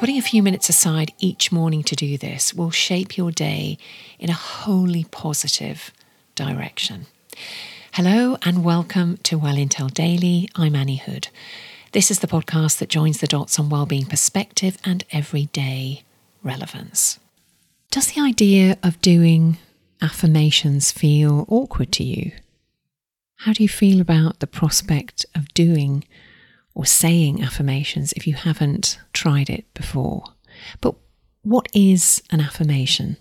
Putting a few minutes aside each morning to do this will shape your day in a wholly positive direction. Hello and welcome to Well Intel Daily. I'm Anni Hood. This is the podcast that joins the dots on well-being perspective and everyday relevance. Does the idea of doing affirmations feel awkward to you? How do you feel about the prospect of doing or saying affirmations if you haven't tried it before? But what is an affirmation?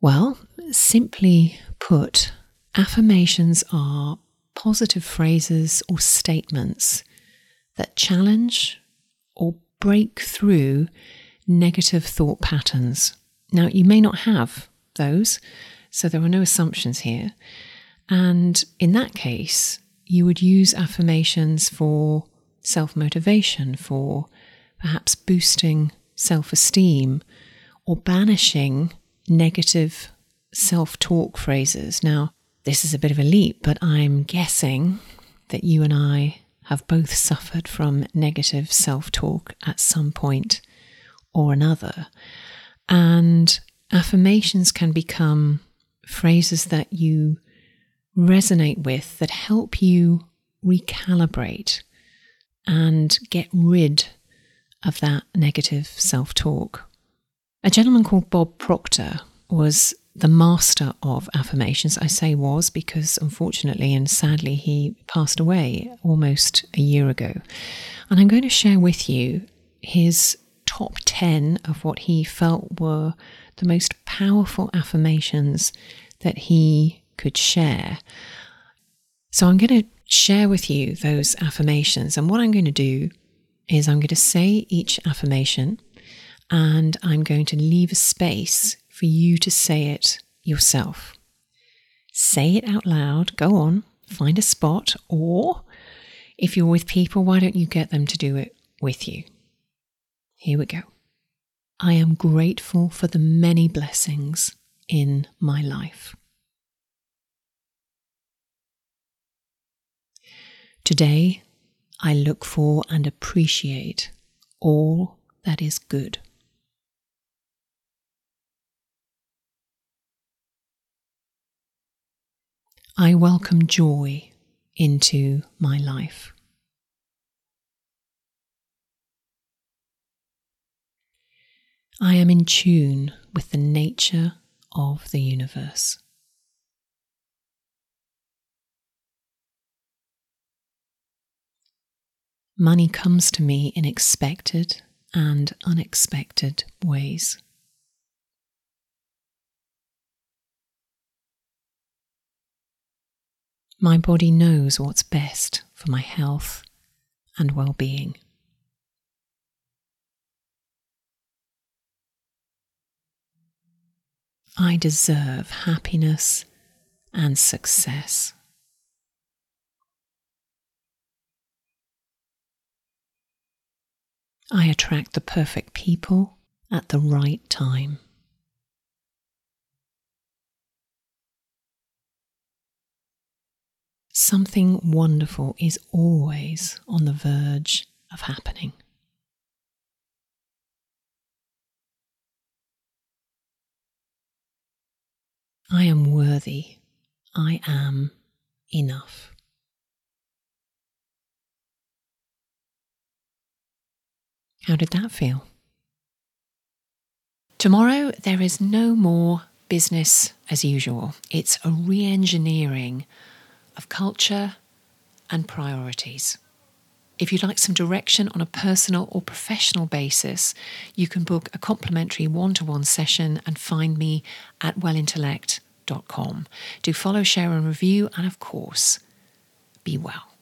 Well, simply put, affirmations are positive phrases or statements that challenge or break through negative thought patterns. Now, you may not have those, so there are no assumptions here. And in that case, you would use affirmations for self motivation, for perhaps boosting self esteem, or banishing negative self talk phrases. Now, this is a bit of a leap, but I'm guessing that you and I have both suffered from negative self talk at some point or another. And affirmations can become phrases that you resonate with that help you recalibrate and get rid of that negative self talk. A gentleman called Bob Proctor was the master of affirmations. I say was because unfortunately and sadly he passed away almost a year ago. And I'm going to share with you his top 10 of what he felt were the most powerful affirmations that he could share. So I'm going to share with you those affirmations. And what I'm going to do is I'm going to say each affirmation and I'm going to leave a space for you to say it yourself. Say it out loud, go on, find a spot, or if you're with people, why don't you get them to do it with you? Here we go. I am grateful for the many blessings in my life. Today, I look for and appreciate all that is good. I welcome joy into my life. I am in tune with the nature of the universe. Money comes to me in expected and unexpected ways. My body knows what's best for my health and well being. I deserve happiness and success. I attract the perfect people at the right time. Something wonderful is always on the verge of happening. I am worthy. I am enough. How did that feel? Tomorrow, there is no more business as usual. It's a re engineering of culture and priorities. If you'd like some direction on a personal or professional basis, you can book a complimentary one to one session and find me at wellintellect.com. Do follow, share, and review, and of course, be well.